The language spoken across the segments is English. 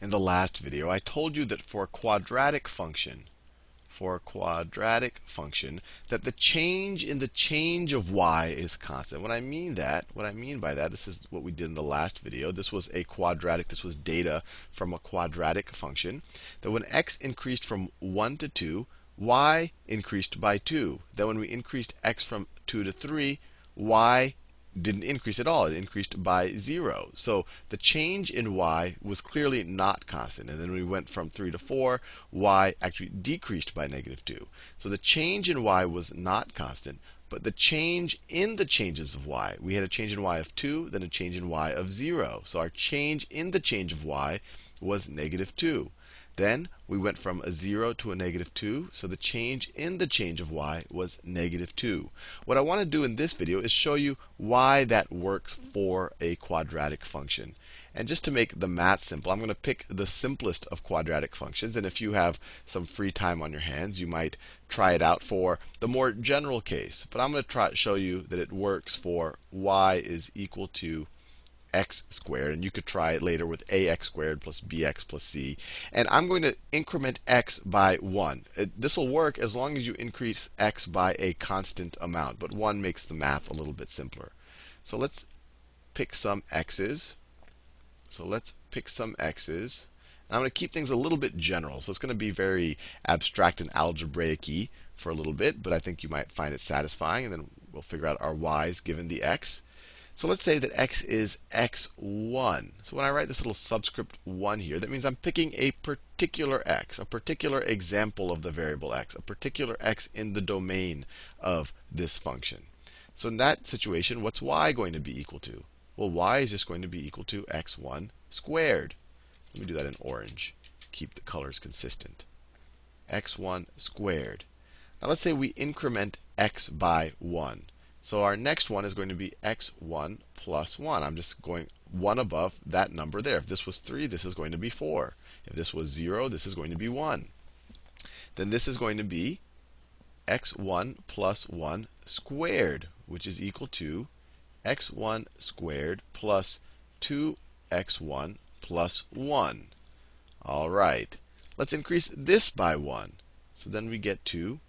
in the last video, I told you that for a quadratic function, for a quadratic function, that the change in the change of y is constant. When I mean that, what I mean by that, this is what we did in the last video. This was a quadratic, this was data from a quadratic function. That when x increased from 1 to 2, y increased by 2. That when we increased x from 2 to 3, y didn't increase at all. It increased by 0. So the change in y was clearly not constant. And then we went from 3 to 4, y actually decreased by negative 2. So the change in y was not constant, but the change in the changes of y, we had a change in y of 2, then a change in y of 0. So our change in the change of y was negative 2. Then we went from a 0 to a negative 2. So the change in the change of y was negative 2. What I want to do in this video is show you why that works for a quadratic function. And just to make the math simple, I'm going to pick the simplest of quadratic functions. And if you have some free time on your hands, you might try it out for the more general case. But I'm going to try to show you that it works for y is equal to x squared. And you could try it later with ax squared plus bx plus c. And I'm going to increment x by 1. Uh, this will work as long as you increase x by a constant amount. But 1 makes the math a little bit simpler. So let's pick some x's. So let's pick some x's. I'm going to keep things a little bit general. So it's going to be very abstract and algebraic for a little bit, but I think you might find it satisfying. And then we'll figure out our y's given the x. So let's say that x is x1. So when I write this little subscript 1 here, that means I'm picking a particular x, a particular example of the variable x, a particular x in the domain of this function. So in that situation, what's y going to be equal to? Well, y is just going to be equal to x1 squared. Let me do that in orange. Keep the colors consistent. x1 squared. Now let's say we increment x by 1. So our next one is going to be x1 plus 1. I'm just going one above that number there. If this was 3, this is going to be 4. If this was 0, this is going to be 1. Then this is going to be x1 plus 1 squared, which is equal to x1 squared plus 2x1 plus 1. All right. Let's increase this by 1. So then we get to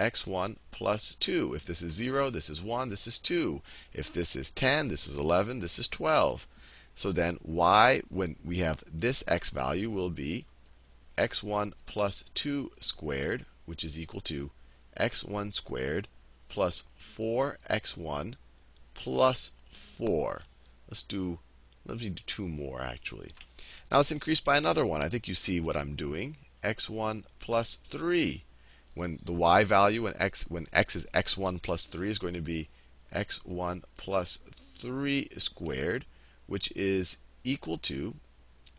x1 plus 2. If this is 0, this is 1, this is 2. If this is 10, this is 11, this is 12. So then y, when we have this x value, will be x1 plus 2 squared, which is equal to x1 squared plus 4x1 plus 4. Let's do, let me do two more actually. Now let's increase by another one. I think you see what I'm doing. x1 plus 3 when the y value when x when x is x1 plus 3 is going to be x1 plus 3 squared, which is equal to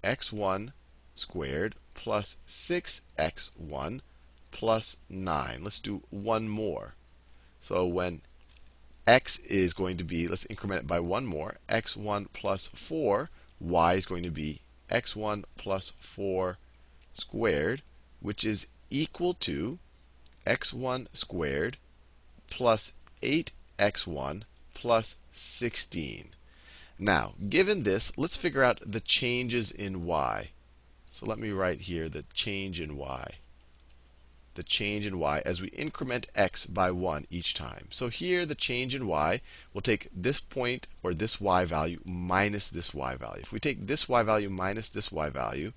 x1 squared plus 6x1 plus 9. Let's do one more. So when x is going to be, let's increment it by one more, x1 plus 4, y is going to be x1 plus 4 squared, which is equal to x1 squared plus 8x1 plus 16. Now, given this, let's figure out the changes in y. So let me write here the change in y. The change in y as we increment x by 1 each time. So here, the change in y, we'll take this point or this y value minus this y value. If we take this y value minus this y value,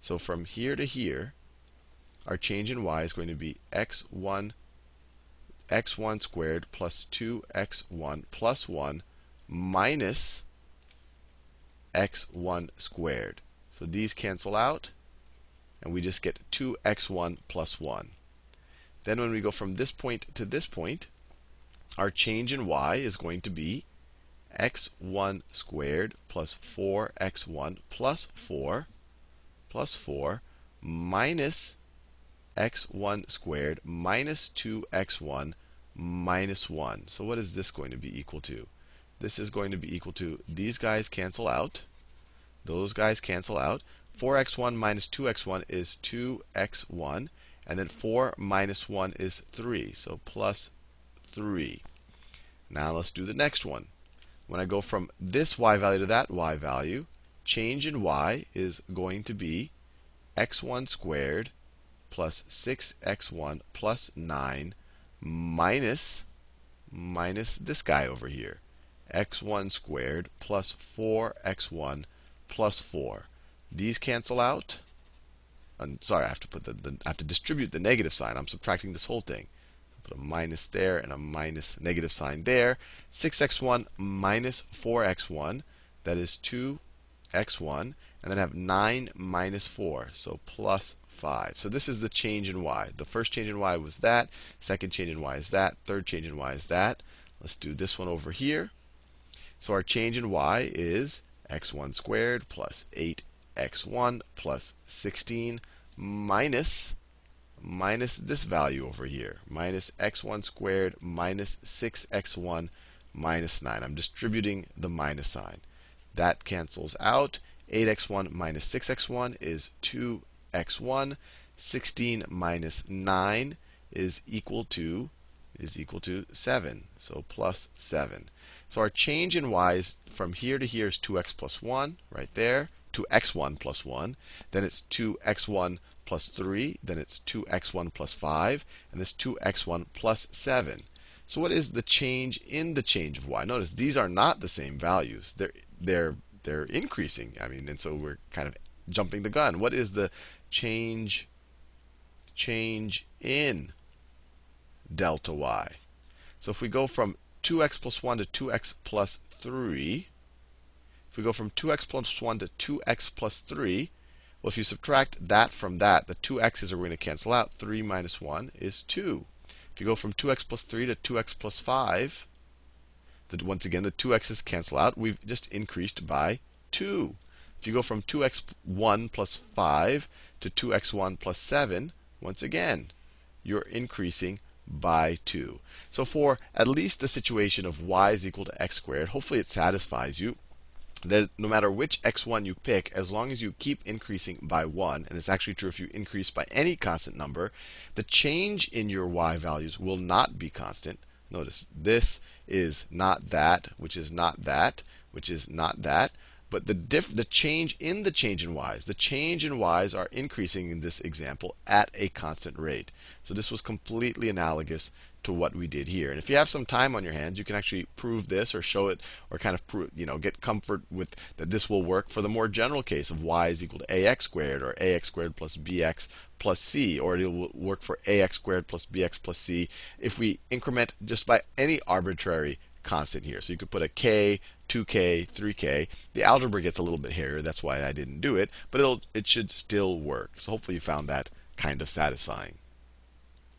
so from here to here, our change in y is going to be x1 x1 squared plus 2x1 plus 1 minus x1 squared. So these cancel out, and we just get 2x1 plus 1. Then when we go from this point to this point, our change in y is going to be x1 squared plus 4x1 plus 4 plus 4 minus x1 squared minus 2x1 minus 1. So what is this going to be equal to? This is going to be equal to these guys cancel out. Those guys cancel out. 4x1 minus 2x1 is 2x1. And then 4 minus 1 is 3. So plus 3. Now let's do the next one. When I go from this y value to that y value, change in y is going to be x1 squared plus 6x1 plus 9 minus minus this guy over here. x1 squared plus 4x1 plus 4. These cancel out. I'm sorry, I have to put the, the, I have to distribute the negative sign. I'm subtracting this whole thing. Put a minus there and a minus negative sign there. 6x1 minus 4x1, that is 2x1. And then I have 9 minus 4, so plus 5. So this is the change in y. The first change in y was that. Second change in y is that. Third change in y is that. Let's do this one over here. So our change in y is x1 squared plus 8x1 plus 16 minus minus this value over here, minus x1 squared minus 6x1 minus 9. I'm distributing the minus sign. That cancels out. 8x1 minus 6x1 is 2x1. 16 minus 9 is equal to is equal to 7. So plus 7. So our change in y is from here to here is 2x plus 1, right there. 2x1 plus 1. Then it's 2x1 plus 3. Then it's 2x1 plus 5. And this 2x1 plus 7. So what is the change in the change of y? Notice these are not the same values. They're they're they're increasing. I mean, and so we're kind of jumping the gun. What is the change change in delta y? So if we go from 2x plus 1 to 2x plus 3, if we go from 2x plus 1 to 2x plus 3, well, if you subtract that from that, the 2x's are going to cancel out. 3 minus 1 is 2. If you go from 2x plus 3 to 2x plus 5, that once again, the 2x's cancel out. We've just increased by 2. If you go from 2x1 plus 5 to 2x1 plus 7, once again, you're increasing by 2. So for at least the situation of y is equal to x squared, hopefully it satisfies you that no matter which x1 you pick, as long as you keep increasing by 1, and it's actually true if you increase by any constant number, the change in your y values will not be constant. Notice this is not that, which is not that, which is not that. But the, diff, the change in the change in y's, the change in y's are increasing in this example at a constant rate. So this was completely analogous to what we did here. And if you have some time on your hands, you can actually prove this or show it or kind of prove, you know, get comfort with that this will work for the more general case of y is equal to ax squared or ax squared plus bx plus c, or it will work for ax squared plus bx plus c if we increment just by any arbitrary constant here. So you could put a k, 2k, 3k. The algebra gets a little bit hairier, that's why I didn't do it, but it'll it should still work. So hopefully you found that kind of satisfying.